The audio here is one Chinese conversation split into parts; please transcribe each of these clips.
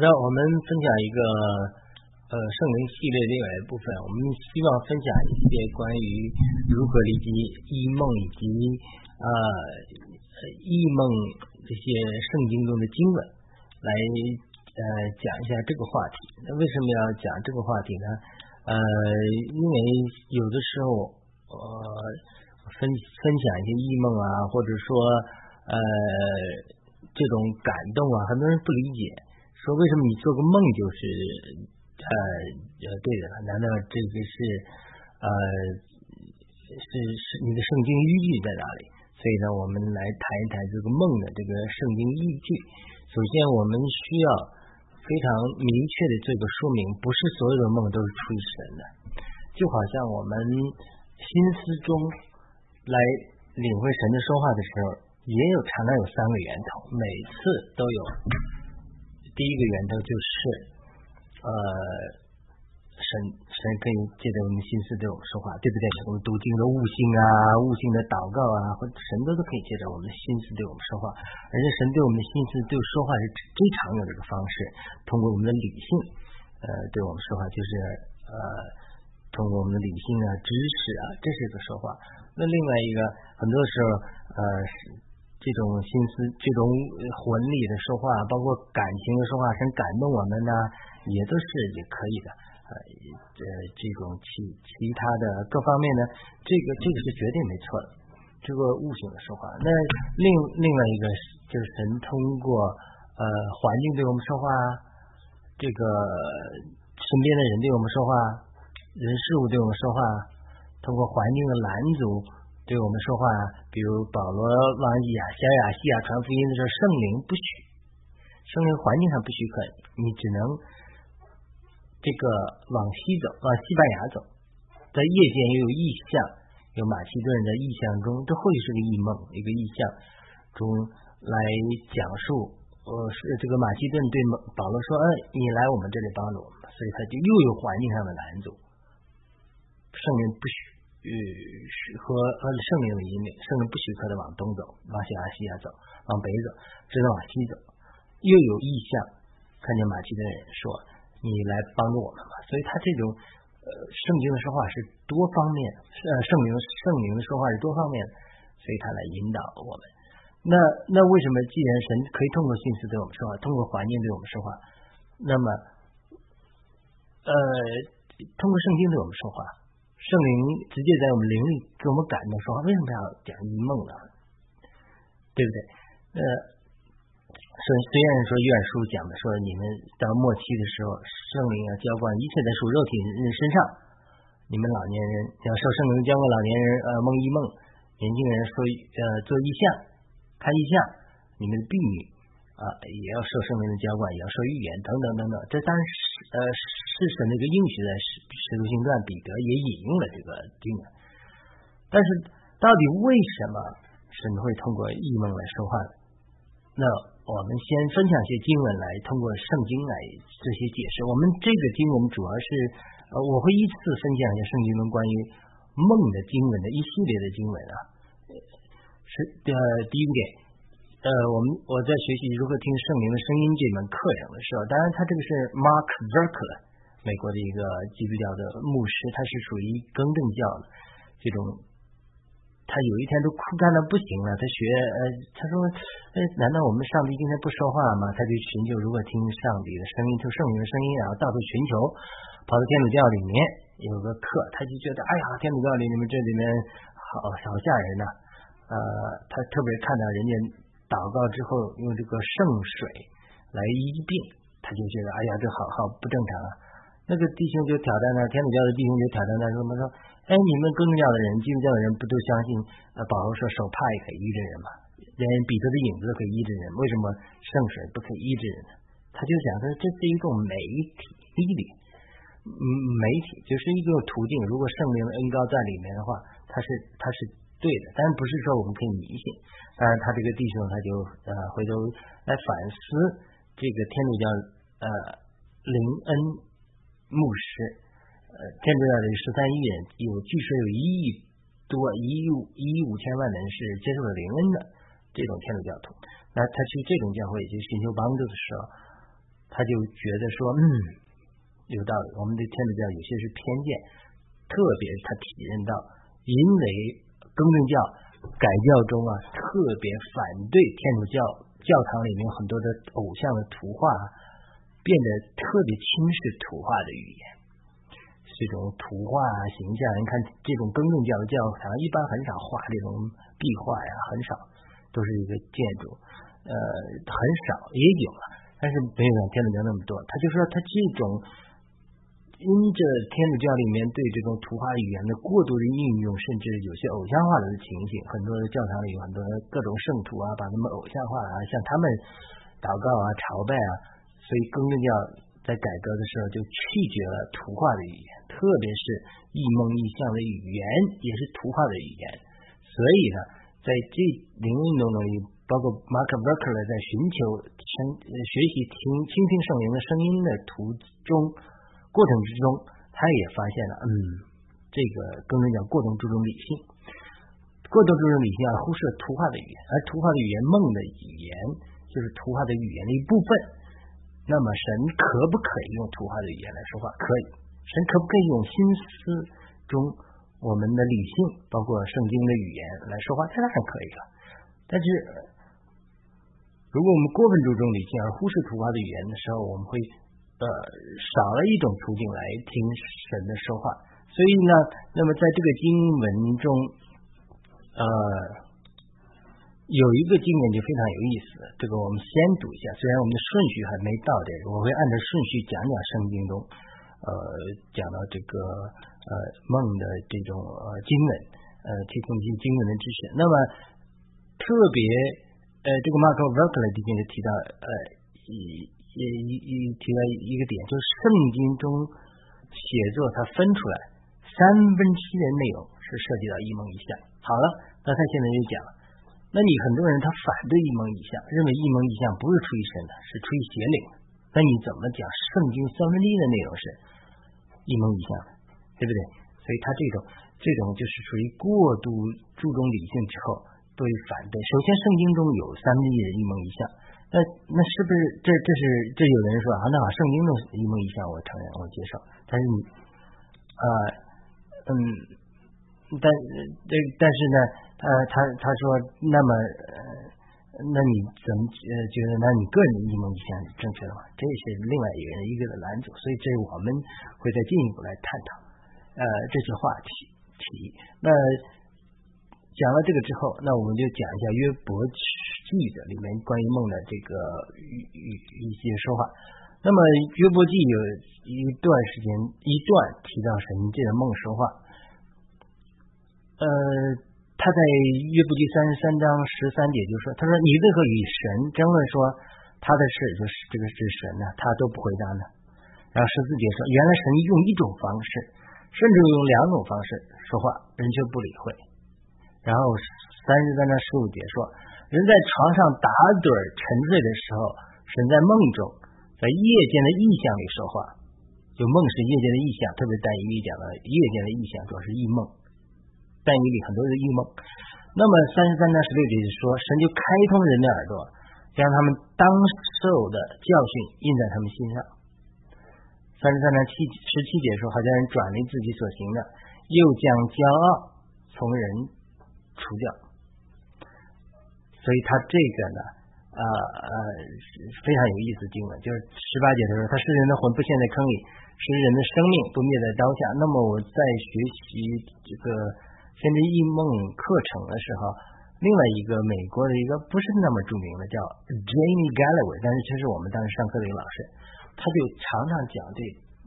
让我们分享一个呃圣灵系列另外一部分，我们希望分享一些关于如何理解异梦以及呃异梦这些圣经中的经文，来呃讲一下这个话题。那为什么要讲这个话题呢？呃，因为有的时候呃分分享一些异梦啊，或者说呃这种感动啊，很多人不理解。说为什么你做个梦就是呃呃对的了？难道这个是呃是是你的圣经依据在哪里？所以呢，我们来谈一谈这个梦的这个圣经依据。首先，我们需要非常明确的这个说明，不是所有的梦都是出于神的。就好像我们心思中来领会神的说话的时候，也有常常有三个源头，每次都有。第一个源头就是，呃，神神可以借着我们心思对我们说话，对不对？我们读经的悟性啊，悟性的祷告啊，或神都都可以借着我们的心思对我们说话。而且神对我们的心思对说话是最常用的一个方式，通过我们的理性，呃，对我们说话，就是呃，通过我们的理性啊、知识啊，这是一个说话。那另外一个，很多时候，呃，这种心思，这种魂力的说话，包括感情的说话，神感动我们呢，也都是也可以的。呃，这这种其其他的各方面呢，这个这个是绝对没错的。这个悟性的说话，那另另外一个就是神通过呃环境对我们说话，这个身边的人对我们说话，人事物对我们说话，通过环境的拦阻。对我们说话，比如保罗往亚小亚细亚传福音的时候，圣灵不许，圣灵环境上不许可，你只能这个往西走，往西班牙走。在夜间又有异象，有马其顿的异象中，这或许是个异梦，一个异象中来讲述，呃，是这个马其顿对保罗说，嗯，你来我们这里帮助我们，所以他就又有环境上的拦阻，圣灵不许。与和和圣灵的引领，圣灵不许可的往东走，往西亚西亚走，往北走，只能往西走。又有意向，看见马其顿人说：“你来帮助我们吧。”所以他这种呃圣经的说话是多方面，呃圣灵圣灵的说话是多方面的，所以他来引导我们。那那为什么既然神可以通过信息对我们说话，通过环境对我们说话，那么呃通过圣经对我们说话？圣灵直接在我们灵里给我们感动，说为什么要讲一梦呢？对不对？呃，虽虽然说愿书讲的说你们到末期的时候，圣灵要浇灌一切在属肉体人身上，你们老年人要受圣灵浇灌，老年人呃梦一梦，年轻人说呃做异象，看异象，你们的婢女。啊，也要受圣灵的浇灌，也要受预言等等等等。这当然是呃是是神的一个应许在使使徒行传，彼得也引用了这个经文。但是到底为什么神会通过异梦来说话呢？那我们先分享一些经文来通过圣经来这些解释。我们这个经文主要是呃我会依次分享一下圣经中关于梦的经文的一系列的经文啊。是呃第一点。呃，我们我在学习如何听圣灵的声音这门课程的时候，当然他这个是 Mark Verker，美国的一个基督教的牧师，他是属于更正教的这种。他有一天都枯干的不行了，他学呃，他说，呃，难道我们上帝今天不说话吗？他就寻求如何听上帝的声音，听圣灵的声音，然后到处寻求，跑到天主教里面有个课，他就觉得，哎呀，天主教里你们这里面好好吓人呐，呃，他特别看到人家。祷告之后用这个圣水来医病，他就觉得哎呀，这好好不正常啊。那个弟兄就挑战他，天主教的弟兄就挑战他，说么说，哎，你们更教的人、基督教的人不都相信呃保罗说手帕也可以医治人吗？连彼得的影子都可以医治人，为什么圣水不可以医治人呢？他就讲说这是一种媒体力量，嗯，媒体就是一个途径。如果圣灵的恩高在里面的话，它是它是对的，但是不是说我们可以迷信。当然，他这个弟兄他就呃回头来反思这个天主教呃林恩牧师呃天主教的十三亿人有据说有一亿多一亿一亿五千万人是接受了林恩的这种天主教徒，那他去这种教会去寻求帮助的时候，他就觉得说，嗯，有道理，我们对天主教有些是偏见，特别他体认到，因为更正教改教中啊，特别反对天主教教堂里面很多的偶像的图画，变得特别轻视图画的语言，这种图画啊形象，你看这种更正教的教堂一般很少画这种壁画呀，很少，都是一个建筑，呃，很少也有了。但是没有天主教那么多，他就说他这种因着天主教里面对这种图画语言的过度的应用，甚至有些偶像化的情形，很多的教堂里有很多各种圣徒啊，把他们偶像化啊，向他们祷告啊、朝拜啊，所以更正教在改革的时候就拒绝了图画的语言，特别是异梦异象的语言也是图画的语言，所以呢，在这灵运动中。包括马克·伯克勒在寻求声学习听倾听圣灵的声音的途中过程之中，他也发现了，嗯，这个更正教过度注重理性，过度注重理性而忽视了图画的语言，而图画的语言梦的语言就是图画的语言的一部分。那么神可不可以用图画的语言来说话？可以。神可不可以用心思中我们的理性，包括圣经的语言来说话？当然可以了。但是。如果我们过分注重理性而忽视图画的语言的时候，我们会呃少了一种途径来听神的说话。所以呢，那么在这个经文中，呃，有一个经文就非常有意思。这个我们先读一下，虽然我们的顺序还没到这个，我会按照顺序讲讲圣经中呃讲到这个呃梦的这种呃经文，呃提供一些经文的知识。那么特别。呃，这个 Mark v e r k l e 里面就提到，呃，一一一提到一个点，就是圣经中写作它分出来三分之一的内容是涉及到一梦一象。好了，那他现在就讲，那你很多人他反对一梦一象，认为一梦一象不是出于神的，是出于邪灵。那你怎么讲圣经三分之一的内容是一梦一象，对不对？所以他这种这种就是属于过度注重理性之后。会反对。首先，圣经中有三分之一的一梦一象，那那是不是这这是这有的人说啊，那圣经中一梦一象，我承认我接受。但是你啊嗯，但这但是呢，他，他他说，那么那你怎么觉得？那你个人的一梦一想正确的吗？这是另外一个人一个的拦阻，所以这我们会再进一步来探讨呃这些话题题那。讲了这个之后，那我们就讲一下约伯记的里面关于梦的这个一一一些说话。那么约伯记有一段时间一段提到神界的梦说话。呃，他在约伯记三十三章十三节就说：“他说你为何与神争论说他的事就是这个是神呢？他都不回答呢？”然后十四节说：“原来神用一种方式，甚至用两种方式说话，人却不理会。”然后三十三章十五节说，人在床上打盹沉睡的时候，神在梦中，在夜间的意象里说话。就梦是夜间的意象，特别但以理讲的夜间的意象主要是异梦。在你里很多是异梦。那么三十三章十六节是说，神就开通人的耳朵，将他们当受的教训印在他们心上。三十三章七十七节说，好像人转离自己所行的，又将骄傲从人。除掉，所以他这个呢，呃呃，非常有意思。经文就是十八节的时候，他是人的魂不陷在坑里，是人的生命不灭在刀下。那么我在学习这个甚至异梦课程的时候，另外一个美国的一个不是那么著名的叫 Jamie Galloway，但是其实我们当时上课的一个老师，他就常常讲这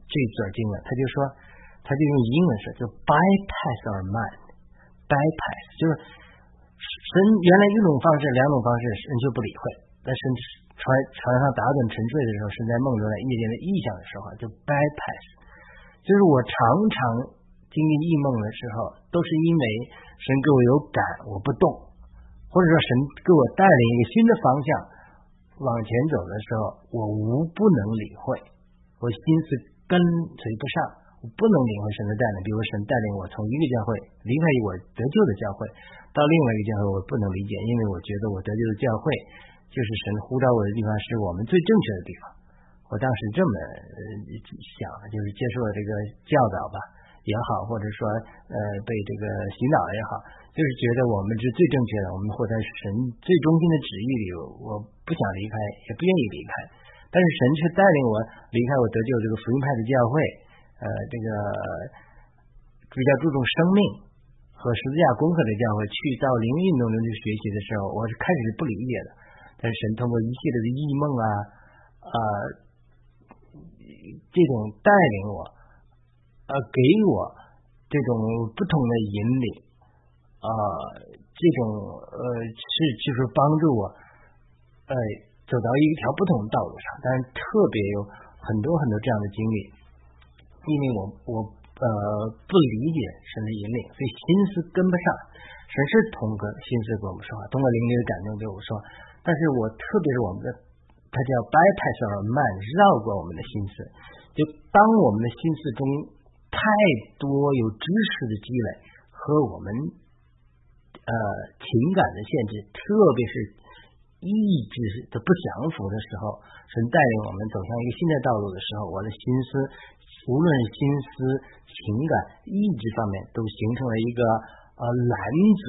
这段经文，他就说，他就用英文说，就 bypass our mind。bypass 就是神原来一种方式，两种方式神就不理会。但是床床上打盹沉睡的时候，神在梦中在夜间的意象的时候，就 bypass。就是我常常经历异梦的时候，都是因为神给我有感，我不动，或者说神给我带领一个新的方向往前走的时候，我无不能理会，我心思跟随不上。我不能领会神的带领，比如神带领我从一个教会离开我得救的教会，到另外一个教会，我不能理解，因为我觉得我得救的教会就是神呼召我的地方，是我们最正确的地方，我当时这么想，就是接受了这个教导吧。也好，或者说呃被这个洗脑也好，就是觉得我们是最正确的，我们活在神最中心的旨意里，我不想离开，也不愿意离开。但是神却带领我离开我得救这个福音派的教会，呃，这个比较注重生命和十字架功课的教会，去到灵运动中去学习的时候，我是开始是不理解的。但是神通过一系列的异梦啊，呃。这种带领我，呃，给我这种不同的引领，啊，这种呃是就是帮助我，呃，走到一条不同的道路上。但是特别有很多很多这样的经历，因为我我呃不理解神的引领，所以心思跟不上。神是通过心思跟我们说话，通过灵力的感动跟我们说话。但是我特别是我们的，他叫 bypass our mind，绕过我们的心思。就当我们的心思中太多有知识的积累和我们呃情感的限制，特别是意志的不降服的时候，神带领我们走向一个新的道路的时候，我的心思无论是心思、情感、意志方面，都形成了一个呃篮子，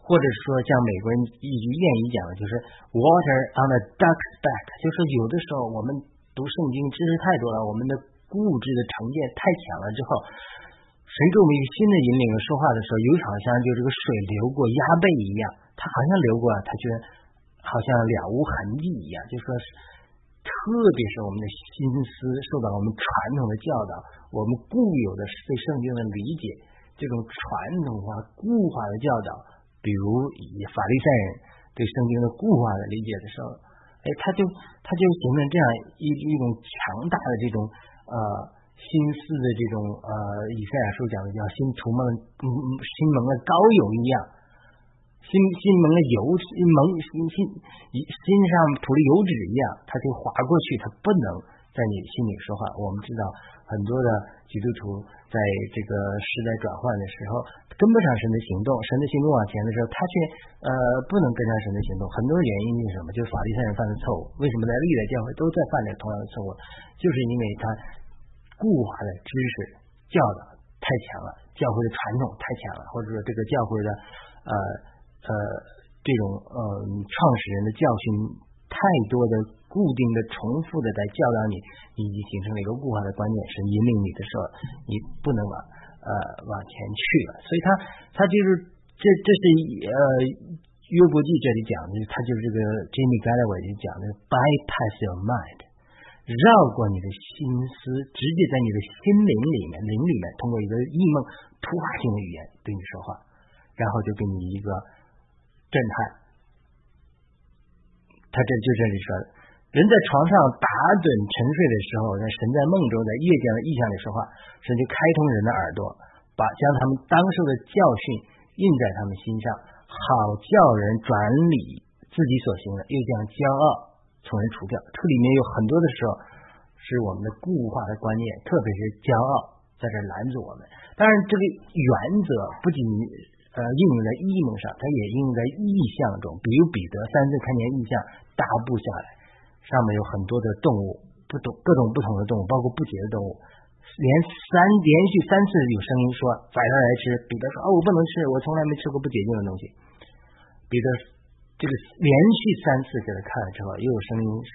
或者说像美国人一句谚语讲的，就是 “water on a duck's back”，就是有的时候我们。读圣经知识太多了，我们的固执的成见太强了。之后，神给我们一个新的引领，说话的时候，有好像就这个水流过鸭背一样，它好像流过，它却好像了无痕迹一样。就说，特别是我们的心思受到我们传统的教导，我们固有的对圣经的理解，这种传统化、固化的教导，比如以法利赛人对圣经的固化的理解的时候。哎，他就他就形成这样一一种强大的这种呃新式的这种呃以赛亚书讲的叫新涂蒙嗯心蒙了膏油一样，新新蒙了油蒙新新心上涂了油脂一样，它就滑过去，它不能在你心里说话。我们知道很多的基督徒在这个时代转换的时候。跟不上神的行动，神的行动往前的时候，他却呃不能跟上神的行动。很多原因是什么？就是法律上人犯的错误。为什么在历代教会都在犯着同样的错误？就是因为他固化的知识教导太强了，教会的传统太强了，或者说这个教会的呃呃这种呃创始人的教训太多的固定的重复的在教导你，已经形成了一个固化的观念。神引领你的时候，你不能往。呃，往前去了，所以他他就是这这是呃约伯记这里讲的，他就是这个 Jimmy Galloway 就讲的 bypass your mind，绕过你的心思，直接在你的心灵里面灵里面，通过一个异梦突发性的语言对你说话，然后就给你一个震撼。他这就这里说的。人在床上打盹沉睡的时候，那神在梦中在夜间的意象里说话，神就开通人的耳朵，把将他们当受的教训印在他们心上，好叫人转理自己所行的，又将骄傲从人除掉。这里面有很多的时候是我们的固化的观念，特别是骄傲在这拦住我们。当然，这个原则不仅呃应用在意梦上，它也应用在意象中。比如彼得三次看见意象，大步下来。上面有很多的动物，不同各种不同的动物，包括不洁的动物，连三连续三次有声音说宰它来吃。彼得说：“哦，我不能吃，我从来没吃过不洁净的东西。”彼得这个连续三次给他看了之后，又有声音说：“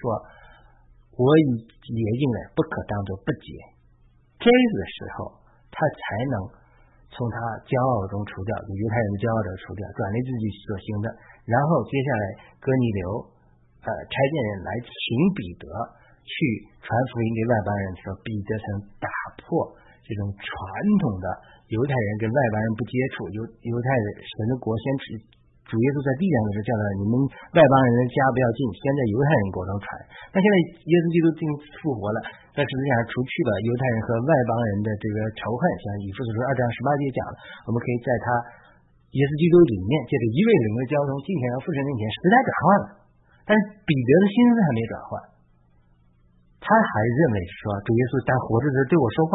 我以洁净的不可当做不洁。”这个时候，他才能从他骄傲中除掉犹太人骄傲的除掉，转为自己所行的。然后接下来，哥尼流。呃，差遣人来请彼得去传福音给外邦人的时候，彼得曾打破这种传统的犹太人跟外邦人不接触，犹犹太人神的国先主耶稣在地上的时候叫他你们外邦人的家不要进，先在犹太人国中传。那现在耶稣基督经复活了，在十字架上除去了犹太人和外邦人的这个仇恨，像以弗所书二章十八节讲的，我们可以在他耶稣基督里面借着一位灵的交通，进行到父神面前，时代转换了。但是彼得的心思还没转换，他还认为说主耶稣在活着的时候对我说话，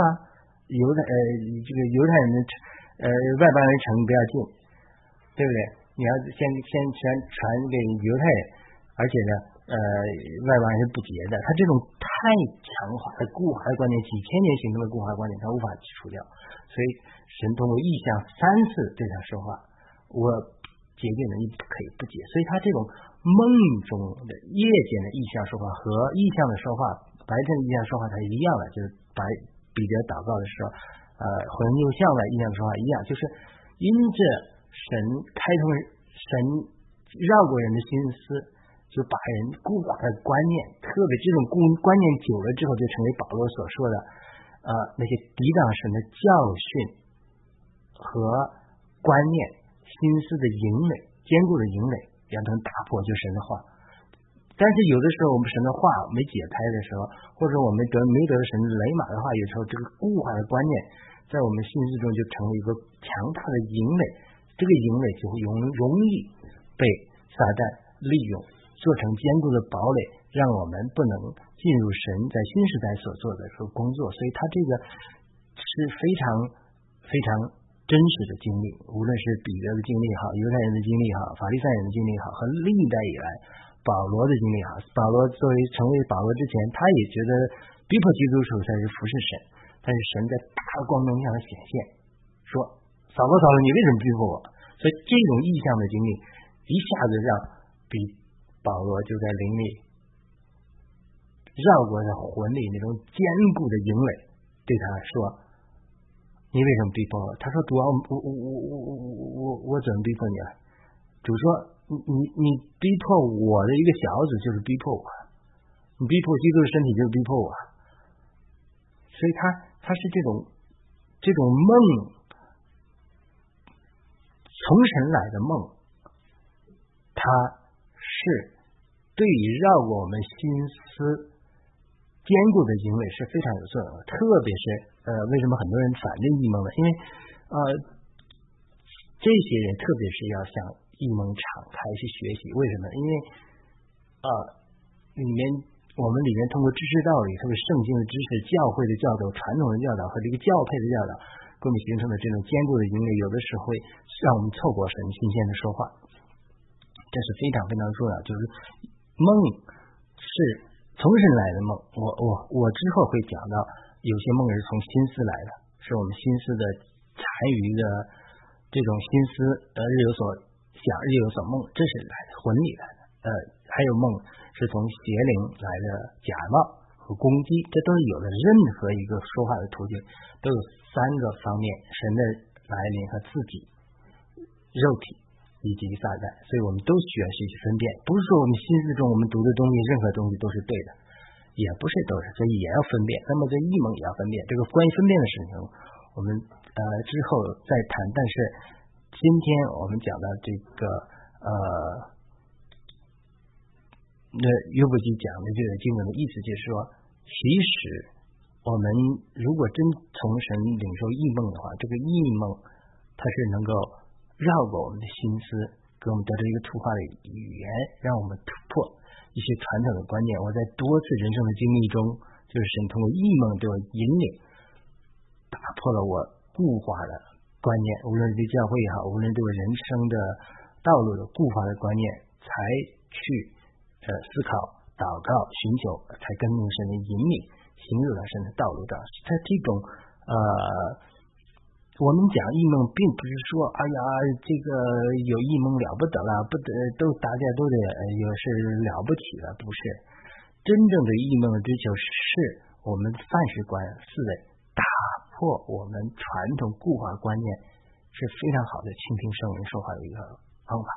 犹太呃这个犹太人的呃外邦人城不要进，对不对？你要先先传传给犹太人，而且呢呃外邦人是不洁的。他这种太强化的固化的观念，几千年形成的固化观念，他无法除掉。所以神通过意象三次对他说话，我洁净的，你不可以不解。所以他这种梦中的夜间的意象说话和意象的说话，白天的意象说话，它是一样的，就是白彼得祷告的时候，呃，魂又像的意象说话一样，就是因着神开通神绕过人的心思，就把人固化的观念，特别这种固观念久了之后，就成为保罗所说的呃那些抵挡神的教训和观念心思的营垒，坚固的营垒，让他们打破就神的话。但是有的时候我们神的话没解开的时候，或者我们得没得神雷马的话，有时候这个固化的观念在我们心思中就成为一个强大的营垒，这个营垒就会容容易被撒旦利用，做成坚固的堡垒，让我们不能进入神在新时代所做的这个工作。所以，他这个是非常非常真实的经历，无论是彼得的经历好，犹太人的经历好，法利赛人的经历好，和历代以来保罗的经历好。保罗作为成为保罗之前，他也觉得逼迫基督时候才是服侍神，但是神在大光明向他显现，说扫罗扫罗，你为什么逼迫我？所以这种意象的经历，一下子让比保罗就在灵里绕过在魂里那种坚固的营垒，对他说。你为什么逼迫我？他说：“主啊，我我我我我我我怎么逼迫你了？”主说：“你你你逼迫我的一个小子，就是逼迫我；你逼迫基督的身体，就是逼迫我。所以，他他是这种这种梦，从神来的梦，他是对于绕过我们心思坚固的营垒是非常有作用的，特别是。”呃，为什么很多人反对异梦呢？因为呃，这些人特别是要向异梦敞开去学习。为什么？因为啊，里面我们里面通过知识道理，特别圣经的知识、教会的教导、传统的教导和这个教配的教导，给我们形成的这种坚固的营垒，有的时候会让我们错过神新鲜的说话。这是非常非常重要。就是梦是从神来的梦。我我我之后会讲到。有些梦是从心思来的，是我们心思的残余的这种心思，呃，日有所想，日有所梦，这是来的魂里来的。呃，还有梦是从邪灵来的假冒和攻击，这都是有的。任何一个说话的途径都有三个方面：神的来临和自己、肉体以及撒旦。所以我们都需要学习分辨，不是说我们心思中我们读的东西，任何东西都是对的。也不是都是，所以也要分辨。那么这异梦也要分辨。这个关于分辨的事情，我们呃之后再谈。但是今天我们讲的这个呃，那约伯记讲的这个经文的意思就是说，其实我们如果真从神领受异梦的话，这个异梦它是能够绕过我们的心思，给我们得到一个突化的语言，让我们突破。一些传统的观念，我在多次人生的经历中，就是神通过异梦对我引领，打破了我固化的观念，无论对教会也好，无论对我人生的道路的固化的观念，才去呃思考、祷告、寻求，才跟从神的引领，行入了神的道路上。在这种呃。我们讲异梦，并不是说，哎呀，这个有异梦了不得了，不得都大家都得有是了不起了，不是。真正的异梦追求是我们范式观思维打破我们传统固化观念，是非常好的倾听圣人说话的一个方法。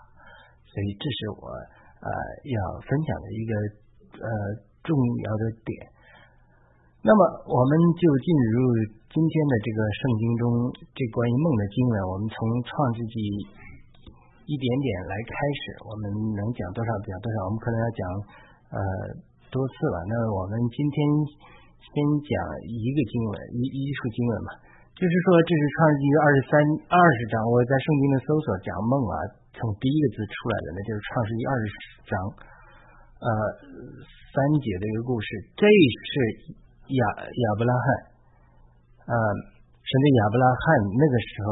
所以这是我呃要分享的一个呃重要的点。那么我们就进入。今天的这个圣经中，这关于梦的经文，我们从创世纪一点点来开始，我们能讲多少讲多少，我们可能要讲呃多次了。那我们今天先讲一个经文，一一处经文嘛，就是说这是创世纪二十三二十章，我在圣经的搜索讲梦啊，从第一个字出来的，那就是创世纪二十章呃三节的一个故事，这是亚亚伯拉罕。呃，神对亚伯拉罕那个时候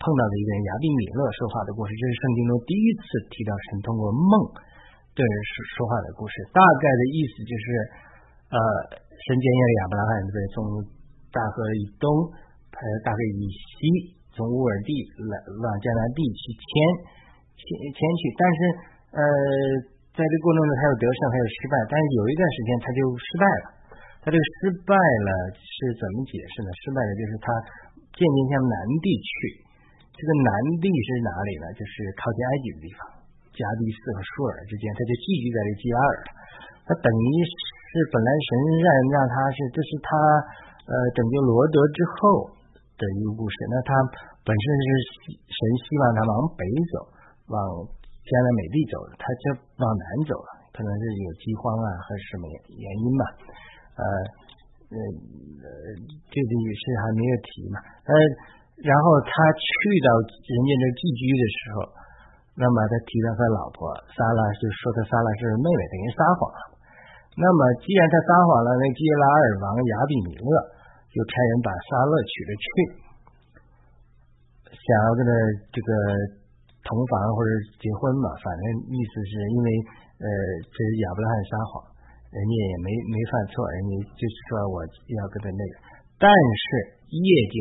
碰到的一个人亚比米勒说话的故事，这是圣经中第一次提到神通过梦对人说说话的故事。大概的意思就是，呃，神拣选了亚伯拉罕，对，从大河以东，还有大河以西，从乌尔地来往迦南地去迁迁迁去。但是，呃，在这过程中他有得胜，还有失败。但是有一段时间他就失败了。他这个失败了是怎么解释呢？失败了就是他渐渐向南地去。这个南地是哪里呢？就是靠近埃及的地方，加迪斯和舒尔之间，他就寄居在这基尔。他等于是本来神让让他是，这是他呃拯救罗德之后的一个故事。那他本身是希神希望他往北走，往加南美地走，他就往南走了，可能是有饥荒啊，还是什么原因吧？呃呃，这个女士还没有提嘛？呃。然后他去到人家那寄居的时候，那么他提到他老婆撒拉，就说他撒拉是妹妹，等于撒谎。那么既然他撒谎了，那基拉尔王亚比米勒就差人把撒勒娶了去，想要跟他这个同房或者结婚嘛，反正意思是因为呃，这是亚伯拉罕撒谎，人家也没没犯错，人家就是说我要跟他那个，但是夜间。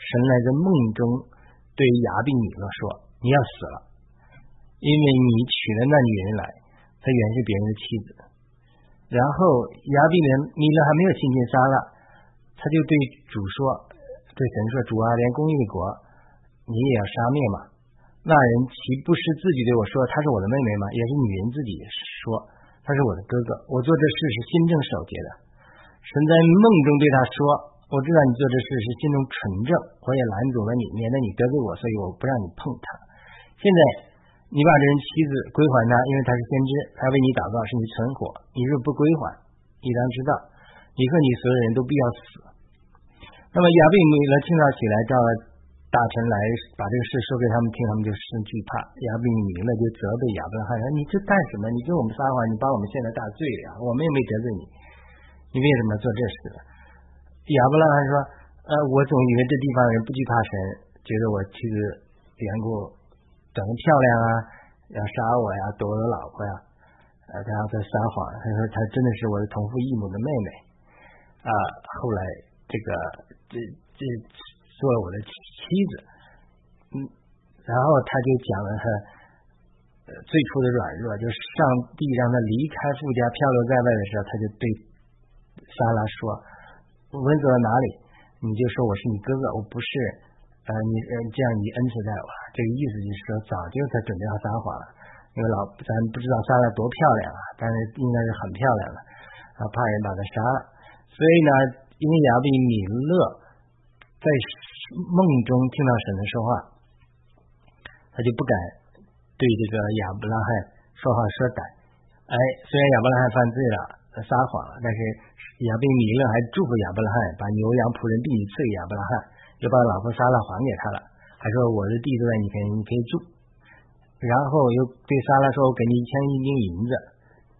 神来在梦中对亚比米勒说：“你要死了，因为你娶了那女人来，她原是别人的妻子。”然后亚比米勒还没有亲近撒拉，他就对主说：“对神说，主啊，连公义的国你也要杀灭吗？那人岂不是自己对我说，她是我的妹妹吗？也是女人自己说，他是我的哥哥。我做这事是心正守节的。神在梦中对他说。”我知道你做这事是心中纯正，我也拦阻了你，免得你得罪我，所以我不让你碰他。现在你把这人妻子归还他，因为他是先知，他为你祷告，使你存活。你若不归还，你当知道，你和你所有人都必要死。那么亚贝米勒清早起来，召大臣来把这个事说给他们听，他们就生惧怕。亚贝米勒就责备亚伯拉罕说：“你这干什么？你跟我们撒谎，你把我们现在大罪了。我们也没得罪你，你为什么做这事？”亚伯拉罕说：“呃，我总以为这地方人不惧怕神，觉得我妻子缘故长得漂亮啊，要杀我呀，夺我的老婆呀，呃，然后在撒谎。他说他真的是我的同父异母的妹妹啊。后来这个这这做了我的妻子，嗯，然后他就讲了他最初的软弱，就是上帝让他离开富家，漂流在外的时候，他就对撒拉说。”问走到哪里，你就说我是你哥哥，我不是，呃，你呃这样你恩赐在我，这个意思就是说早就在准备好撒谎了，因为老咱不知道撒拉多漂亮啊，但是应该是很漂亮的，啊怕人把他杀了，所以呢，因为亚比米勒在梦中听到神的说话，他就不敢对这个亚伯拉罕说话说歹，哎，虽然亚伯拉罕犯罪了，他撒谎了，但是。亚伯米勒还祝福亚伯拉罕，把牛羊仆人地赐给亚伯拉罕，又把老婆撒拉还给他了，还说我的地都在你可以你可以住。然后又对撒拉说，我给你一千一斤银子，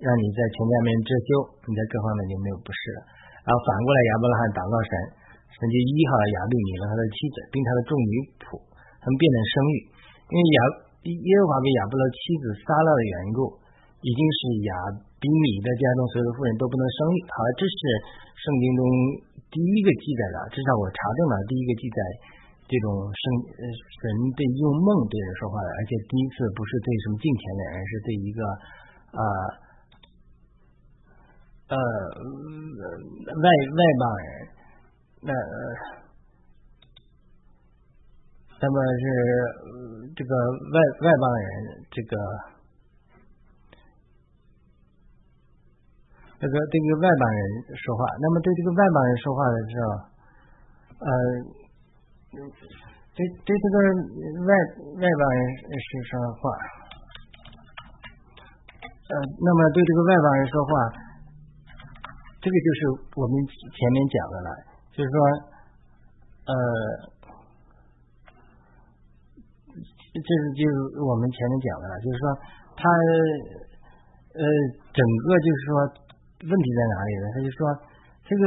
让你在全家面遮羞，你在各方面就没有不适了。然后反过来亚伯拉罕祷告神，神就医好了亚贝米勒他的妻子，并他的众女仆，他们便能生育。因为亚耶和华给亚伯拉妻子撒拉的缘故，已经是亚。比米的家中所有的妇人都不能生育，好，这是圣经中第一个记载的，至少我查证了第一个记载这种圣神对用梦对人说话的，而且第一次不是对什么近前的人，是对一个啊呃外外邦人，那那么是这个外外邦人这个。这个对这个外邦人说话，那么对这个外邦人说话的时候，呃，对对这个外外邦人是说话，呃，那么对这个外邦人说话，这个就是我们前面讲的了，就是说，呃，这是就是我们前面讲的了，就是说他呃，整个就是说。问题在哪里呢？他就说，这个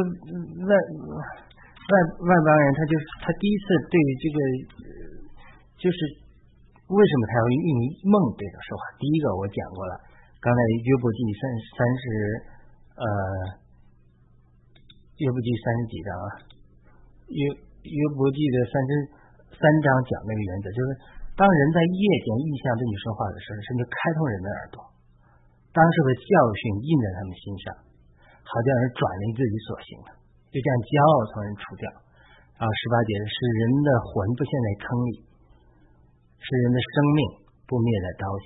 外外外邦人，他就他第一次对这个，就是为什么他要用梦这个说话？第一个我讲过了，刚才约伯记三三十呃，约伯记三十几章啊，约约伯记的三十三章讲那个原则，就是当人在夜间异象对你说话的时候，甚至开通人的耳朵，当时的教训印在他们心上，好叫人转离自己所行的，就这样骄傲从人除掉。然后十八节是人的魂不陷在坑里，是人的生命不灭在刀下。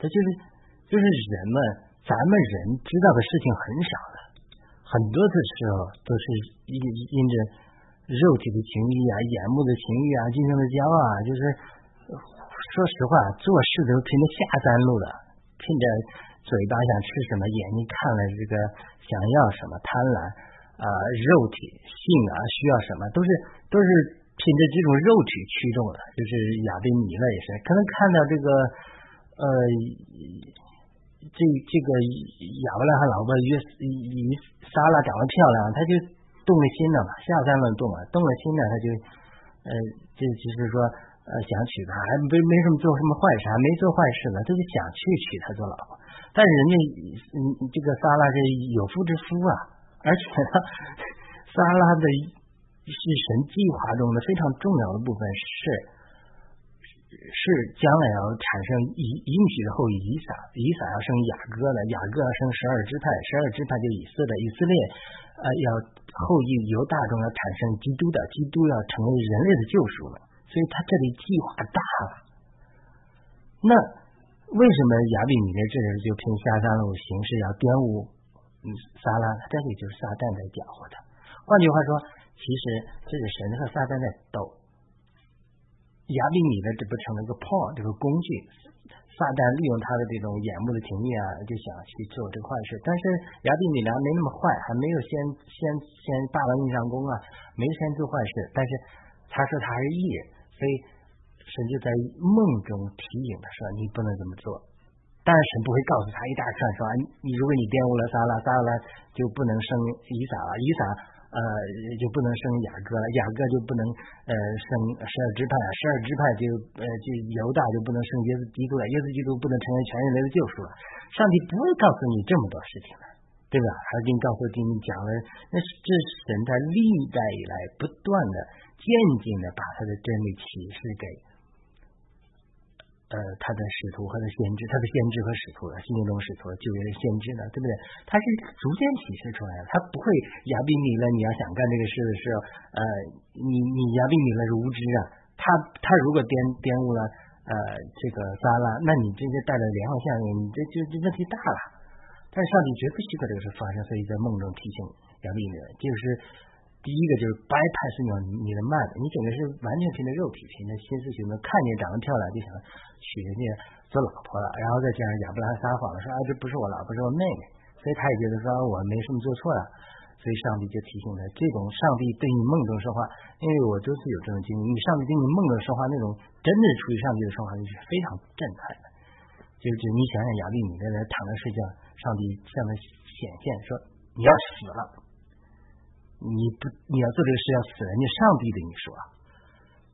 这就是。就是人们，咱们人知道的事情很少，很多的时候都是因因着肉体的情欲啊、眼目的情欲啊、今生的骄傲啊。就是说实话，做事都凭着下三路的，凭着嘴巴想吃什么，眼睛看了这个想要什么，贪婪啊，肉体性啊，需要什么，都是都是凭着这种肉体驱动的。就是亚贝米勒也是，可能看到这个呃。这这个亚伯拉罕老婆约以撒拉长得漂亮，他就动了心了嘛，下三滥动了，动了心了，他就呃，就就是说呃想娶她，还没没什么做什么坏事，还没做坏事呢，他就想去娶她做老婆。但是人家嗯，这个撒拉是有夫之夫啊，而且呢，撒拉的是神计划中的非常重要的部分是。是将来要产生应应许的后裔以撒，以撒要生雅各的，雅各要生十二支派，十二支派就以色列，以色列呃要后裔犹大中要产生基督的，基督要成为人类的救赎了，所以他这里计划大了。那为什么亚比米勒这人就凭下三路形式要玷污嗯撒拉？这里就是撒旦在搅和他。换句话说，其实这是神和撒旦在斗。亚比米呢，这不成了一个炮，这个工具。撒旦利用他的这种眼目的情欲啊，就想去做这个坏事。但是亚比米呢，没那么坏，还没有先先先霸王硬上弓啊，没先做坏事。但是他说他还是义人，所以神就在梦中提醒他说：“你不能这么做。”但是神不会告诉他一大串说：“你如果你玷污了撒拉，撒拉就不能生以撒了，以撒。”呃，就不能生雅各了，雅各就不能呃生十二支派，十二支派就呃就犹大就不能生耶稣基督了，耶稣基督不能成为全人类的救赎了。上帝不会告诉你这么多事情的，对吧？还给你告诉给你讲了，那是这神在历代以来不断的渐进的把他的真理启示给。呃，他的使徒和他先知，他的先知和使徒，新约中使徒，旧约的先知呢，对不对？他是逐渐启示出来的，他不会亚比米勒，你要想干这个事的时候，呃，你你亚比米勒是无知啊，他他如果颠颠误了呃这个撒拉，那你这就带着连环效应，你这就这问题大了。但是上帝绝不许可这个事发生，所以在梦中提醒亚比米勒，就是。第一个就是 bypass 你你的慢，你整个是完全凭着肉体，凭着心思行动，看见长得漂亮就想娶人家做老婆了，然后再加上亚伯拉撒谎了，说啊这不是我老婆，是我妹妹，所以他也觉得说我没什么做错了，所以上帝就提醒他，这种上帝对你梦中说话，因为我都是有这种经历，你上帝对你梦中说话那种真的出于上帝的说话，就是非常震撼的，就是你想想亚比米在那躺着睡觉，上帝向他显现说你要死了。你不，你要做这个事要死人家上帝对你说，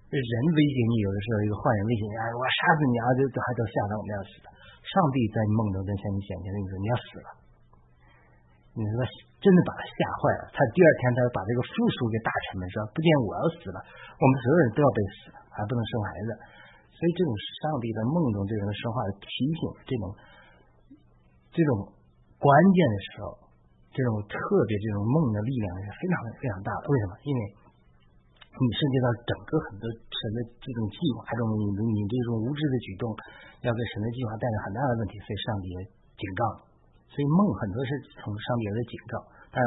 人威胁你，有的时候一个坏人威胁你，哎，我杀死你啊，就还都吓得我们要死的。上帝在梦中在向你显现，跟你说你要死了。你说真的把他吓坏了，他第二天他把这个复述给大臣们说，不见我要死了，我们所有人都要被死了，还不能生孩子。所以这种上帝在梦中对人说话的提醒，这种这种关键的时候。这种特别这种梦的力量是非常非常大的，为什么？因为你涉及到整个很多神的这种计划中，你你这种无知的举动，要给神的计划带来很大的问题，所以上帝也警告。所以梦很多是从上帝来的警告，但是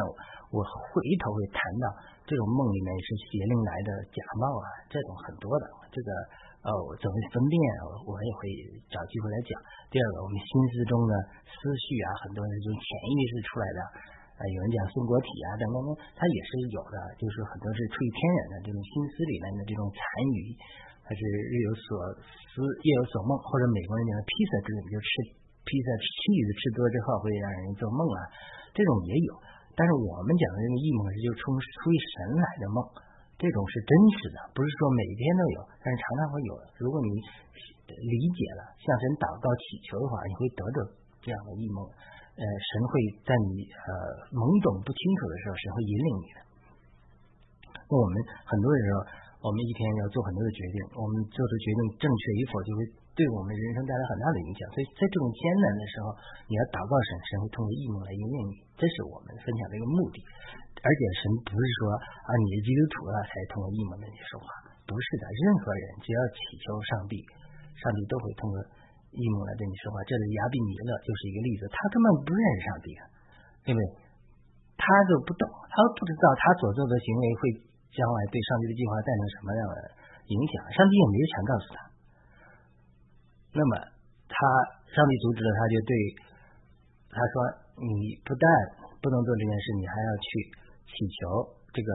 我回头会谈到这种梦里面是邪灵来的假冒啊，这种很多的这个。呃，怎么分辨？我我也会找机会来讲。第二个，我们心思中的思绪啊，很多这种潜意识出来的，啊，有人讲松果体啊等等等，它也是有的，就是很多是出于天然的这种心思里面的这种残余，还是日有所思，夜有所梦，或者美国人讲的披萨之类，就吃披萨吃鱼吃多之后会让人做梦啊，这种也有。但是我们讲的这个异梦是就出出于神来的梦。这种是真实的，不是说每天都有，但是常常会有。如果你理解了，向神祷告祈求的话，你会得到这样的异梦，呃，神会在你呃懵懂不清楚的时候，神会引领你的。那我们很多的时候，我们一天要做很多的决定，我们做的决定正确与否，就会对我们人生带来很大的影响。所以在这种艰难的时候，你要祷告神，神会通过异梦来引领你，这是我们分享的一个目的。而且神不是说啊，你是基督徒了才通过异梦跟你说话，不是的，任何人只要祈求上帝，上帝都会通过异梦来对你说话。这里亚比米勒就是一个例子，他根本不认识上帝啊，对不对？他就不懂，他不知道他所做的行为会将来对上帝的计划带来什么样的影响，上帝也没有强告诉他。那么他上帝阻止了，他就对他说：“你不但不能做这件事，你还要去。”祈求这个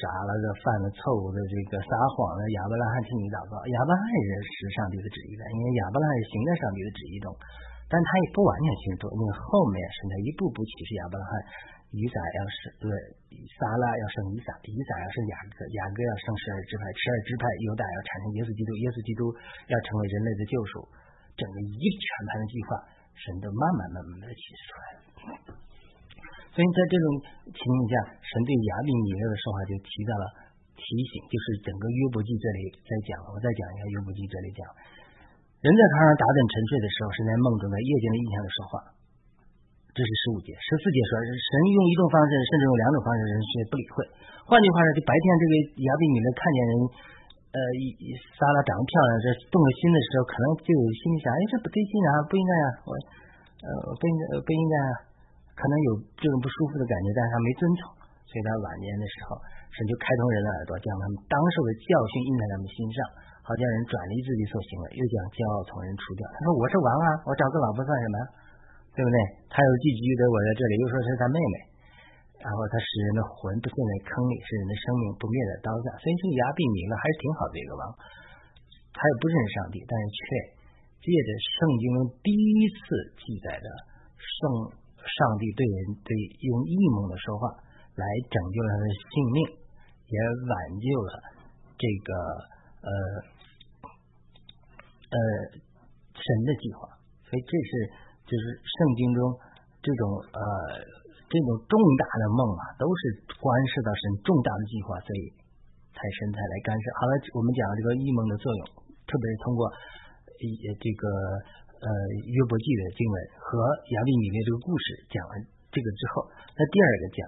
傻了的、犯了错误的、这个撒谎的亚伯拉罕替你祷告。亚伯拉罕也是上帝的旨意的，因为亚伯拉罕是行在上帝的旨意中，但他也不完全清楚，因为后面神在一步步启示亚伯拉罕，以撒要是对撒拉要生以撒，以撒要生雅各，雅各要生十二支派，十二支派犹大要产生耶稣基督，耶稣基督要成为人类的救赎，整个一全盘的计划，神都慢慢慢慢的启示出来。所以在这种情况下，神对亚比米勒的说话就提到了提醒，就是整个约伯记这里在讲，我再讲一下约伯记这里讲，人在床上打盹沉睡的时候，是在梦中在夜间的印象的说话，这是十五节，十四节说神用一种方式，甚至用两种方式，人却不理会。换句话说，就白天这个亚比米勒看见人，呃，撒拉长得漂亮，这动了心的时候，可能就有心想，哎，这不对劲啊，不应该啊，我，呃，不应该，不应该啊。可能有这种不舒服的感觉，但是他没遵从，所以他晚年的时候，神就开通人的耳朵，将他们当受的教训印在他们心上，好叫人转离自己所行为，又将骄傲从人除掉。他说：“我是王啊，我找个老婆算什么？对不对？”他又聚集的我在这里，又说是他妹妹，然后他使人的魂不陷在坑里，使人的生命不灭在刀下。所以这个牙病名呢，还是挺好的一个王。他又不认识上帝，但是却借着圣经中第一次记载的圣。上帝对人对用异梦的说话来拯救了他的性命，也挽救了这个呃呃神的计划，所以这是就是圣经中这种呃这种重大的梦啊，都是关涉到神重大的计划，所以才神才来干涉。好了，我们讲这个异梦的作用，特别是通过一这个。呃，约伯记的经文和亚比米的这个故事讲完这个之后，那第二个讲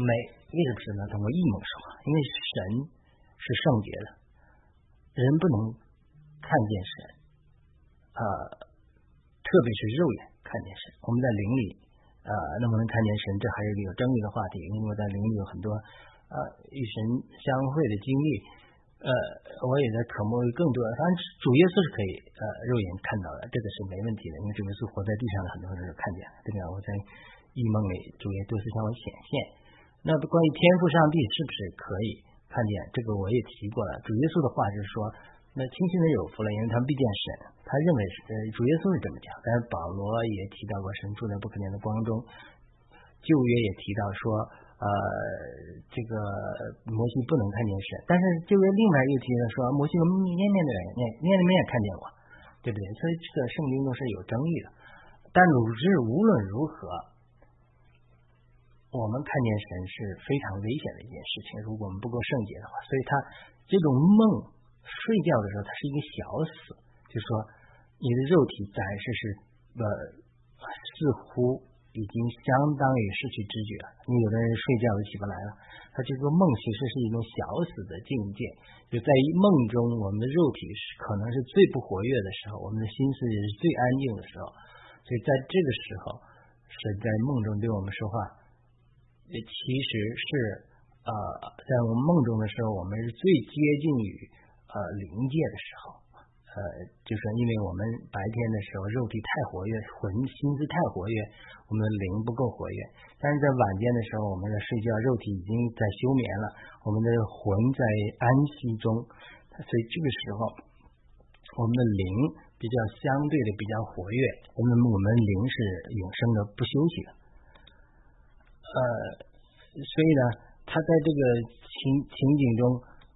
美为什么是呢？通过异梦说话，因为神是圣洁的，人不能看见神啊，特别是肉眼看见神。我们在灵里啊，能不能看见神？这还是一个有争议的话题，因为在灵里有很多啊与神相会的经历。呃，我也在渴慕更多。反正主耶稣是可以呃肉眼看到的，这个是没问题的，因为主耶稣活在地上的很多人都看见了，对吧？我在异梦里，主耶稣是向我显现。那关于天赋上帝是不是可以看见？这个我也提过了。主耶稣的话就是说，那清心的有福了，因为他们必见神。他认为是呃主耶稣是这么讲，但是保罗也提到过神住在不可见的光中。旧约也提到说。呃，这个摩西不能看见神，但是这位另外又提了说，摩西面面对面面对面看见我，对不对？所以这个圣经中是有争议的。但鲁智无论如何，我们看见神是非常危险的一件事情。如果我们不够圣洁的话，所以他这种梦睡觉的时候，它是一个小死，就是说你的肉体暂时是呃似乎。已经相当于失去知觉了。你有的人睡觉都起不来了。他这个梦其实是一种小死的境界，就在于梦中，我们的肉体是可能是最不活跃的时候，我们的心思也是最安静的时候。所以在这个时候，是在梦中对我们说话，也其实是呃，在我们梦中的时候，我们是最接近于呃灵界的时候。呃，就是因为我们白天的时候肉体太活跃，魂心思太活跃，我们的灵不够活跃。但是在晚间的时候，我们在睡觉，肉体已经在休眠了，我们的魂在安息中，所以这个时候，我们的灵比较相对的比较活跃，我们我们灵是永生的，不休息的。呃，所以呢，他在这个情情景中，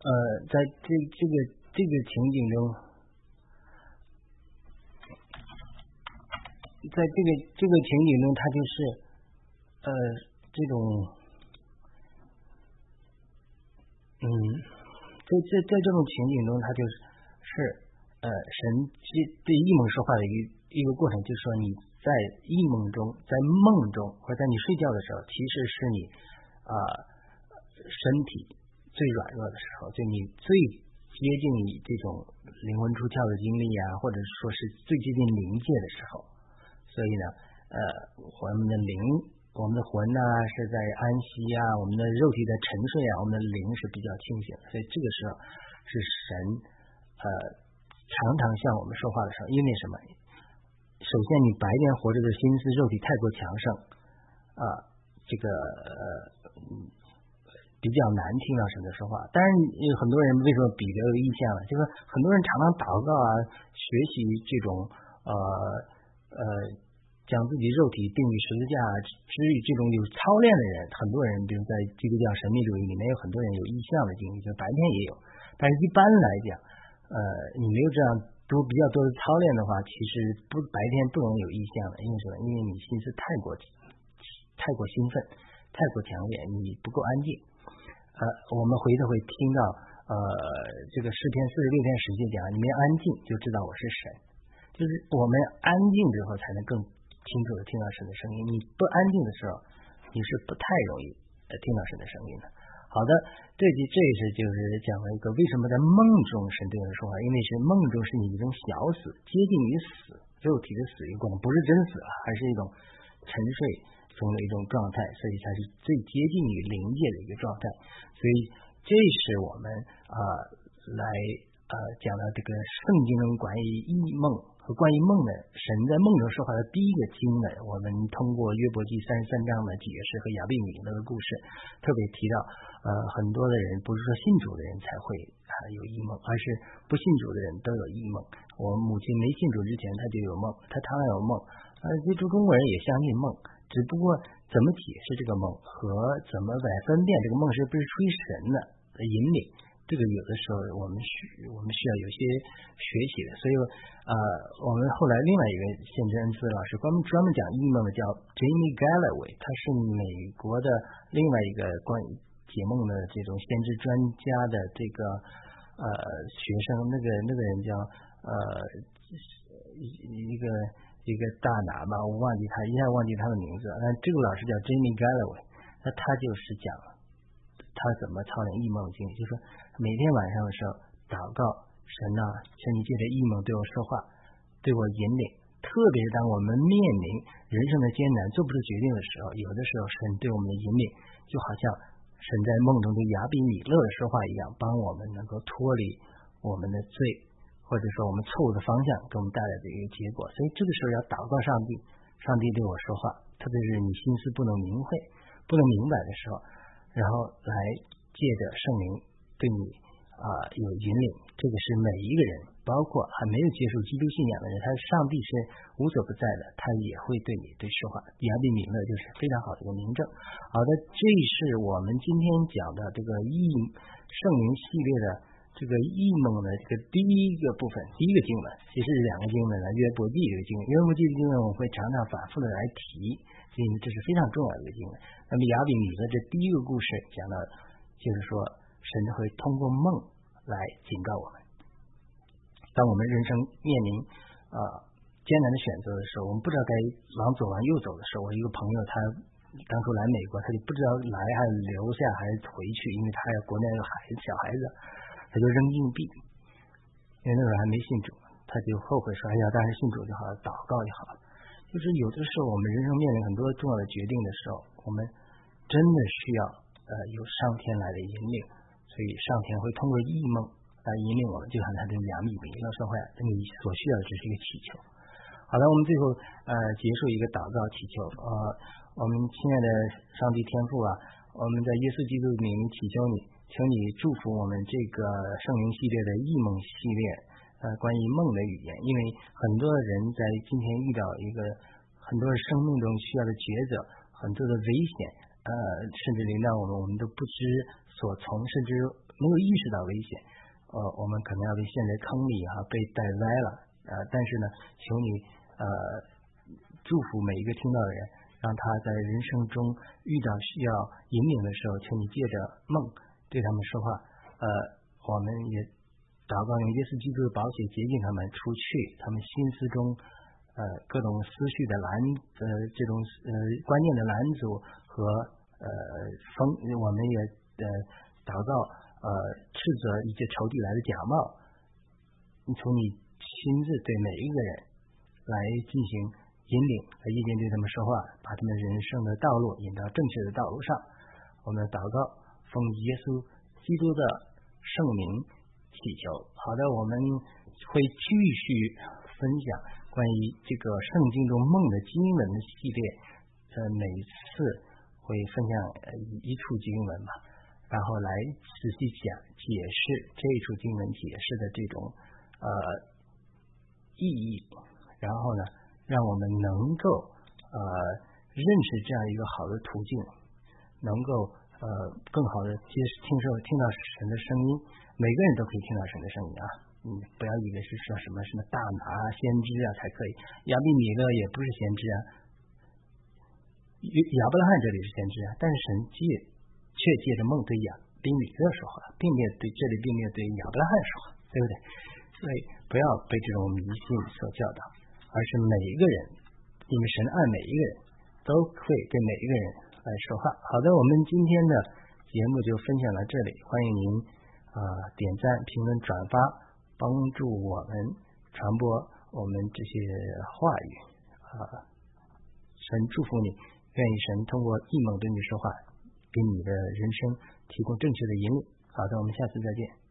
呃，在这这个这个情景中。在这个这个情景中，他就是呃这种嗯，在在在这种情景中，他就是是呃神对异梦说话的一个一个过程，就是说你在异梦中，在梦中或者在你睡觉的时候，其实是你啊身体最软弱的时候，就你最接近你这种灵魂出窍的经历啊，或者说是最接近灵界的时候。所以呢，呃，我们的灵，我们的魂呢是在安息啊，我们的肉体在沉睡啊，我们的灵是比较清醒的。所以这个时候是神呃常常向我们说话的时候。因为什么？首先，你白天活着的心思、肉体太过强盛啊，这个呃比较难听到神的说话。但是有很多人为什么彼得有意向了？就是很多人常常祷告啊，学习这种呃呃。将自己肉体定于十字架之于这种有操练的人，很多人，比如在基督教神秘主义里面有很多人有意象的经历，就白天也有。但是一般来讲，呃，你没有这样多比较多的操练的话，其实不白天不能有意象的，因为什么？因为你心思太过太过兴奋，太过强烈，你不够安静。呃，我们回头会听到，呃，这个诗篇四十六篇十节讲，你们安静就知道我是神，就是我们安静之后才能更。清楚的听到神的声音，你不安静的时候，你是不太容易听到神的声音的。好的，这集这是就是讲了一个为什么在梦中神对人说话，因为是梦中是你一种小死，接近于死，肉体的死一个过程，不是真死啊，还是一种沉睡中的一种状态，所以才是最接近于灵界的一个状态。所以这是我们啊来呃讲的这个圣经中关于异梦。关于梦呢，神在梦中说话的第一个经文，我们通过约伯记三十三章的解释和亚贝米勒的故事，特别提到，呃，很多的人不是说信主的人才会啊有异梦，而是不信主的人都有异梦。我母亲没信主之前，她就有梦，她常常有梦。呃，其实中国人也相信梦，只不过怎么解释这个梦和怎么来分辨这个梦是不是出于神的引领。这个有的时候我们需我们需要有些学习的，所以呃，我们后来另外一个先知恩赐老师专门专门讲异梦的叫 Jamie Galloway，他是美国的另外一个关于解梦的这种先知专家的这个呃学生，那个那个人叫呃一个一个大拿吧，我忘记他一下忘记他的名字，那这个老师叫 Jamie Galloway，那他就是讲。他怎么操练异梦经？就是说，每天晚上的时候祷告神呐，求你借着异梦对我说话，对我引领。特别是当我们面临人生的艰难、做不出决定的时候，有的时候神对我们的引领，就好像神在梦中对亚比米勒的说话一样，帮我们能够脱离我们的罪，或者说我们错误的方向给我们带来的一个结果。所以这个时候要祷告上帝，上帝对我说话，特别是你心思不能明会、不能明白的时候。然后来借着圣灵对你啊有引领，这个是每一个人，包括还没有接受基督信仰的人，他上帝是无所不在的，他也会对你对说话。亚比米勒就是非常好的一个明证。好的，这是我们今天讲的这个异圣灵系列的这个异梦的这个第一个部分，第一个经文，其实是两个经文呢。约伯记这个经文，约伯记的经文我会常常反复的来提。因为这是非常重要的一个经文。那么亚比米勒这第一个故事讲的，就是说神会通过梦来警告我们。当我们人生面临啊艰难的选择的时候，我们不知道该往左往右走的时候，我一个朋友他当初来美国，他就不知道来还是留下还是回去，因为他要国内有孩子小孩子，他就扔硬币，因为那时候还没信主，他就后悔说：“哎呀，当时信主就好了，祷告就好了。”就是有的时候，我们人生面临很多重要的决定的时候，我们真的需要呃有上天来的引领，所以上天会通过异梦来引领我们，就像他的两米米要说话，你所需要的只是一个祈求。好了，我们最后呃结束一个祷告祈求，呃，我们亲爱的上帝天父啊，我们在耶稣基督名祈求你，求你祝福我们这个圣灵系列的异梦系列。呃，关于梦的语言，因为很多人在今天遇到一个很多生命中需要的抉择，很多的危险，呃，甚至临到我们，我们都不知所从，甚至没有意识到危险，呃，我们可能要被陷在坑里哈，被带歪了，呃，但是呢，求你呃祝福每一个听到的人，让他在人生中遇到需要引领的时候，请你借着梦对他们说话。呃，我们也祷告用耶稣基督的宝血洁净他们，除去他们心思中呃各种思绪的拦呃这种呃观念的拦阻和呃风，我们也呃祷告呃斥责一些仇敌来的假冒，从你亲自对每一个人来进行引领，来一边对他们说话，把他们人生的道路引到正确的道路上。我们祷告，奉耶稣基督的圣名。祈求好的，我们会继续分享关于这个圣经中梦的经文系列。呃，每一次会分享一处经文嘛，然后来仔细讲解释这一处经文解释的这种呃意义，然后呢，让我们能够呃认识这样一个好的途径，能够呃更好的接听受听到神的声音。每个人都可以听到神的声音啊！嗯，不要以为是说什么什么大拿先知啊才可以，亚比米勒也不是先知啊，亚伯拉罕这里是先知啊，但是神借却借着梦对亚比米勒说话，并没有对这里并没有对亚伯拉罕说话，对不对？所以不要被这种迷信所教导，而是每一个人，因为神爱每一个人，都会对每一个人来说话。好的，我们今天的节目就分享到这里，欢迎您。啊，点赞、评论、转发，帮助我们传播我们这些话语啊！神祝福你，愿意神通过异梦对你说话，给你的人生提供正确的引领。好的，我们下次再见。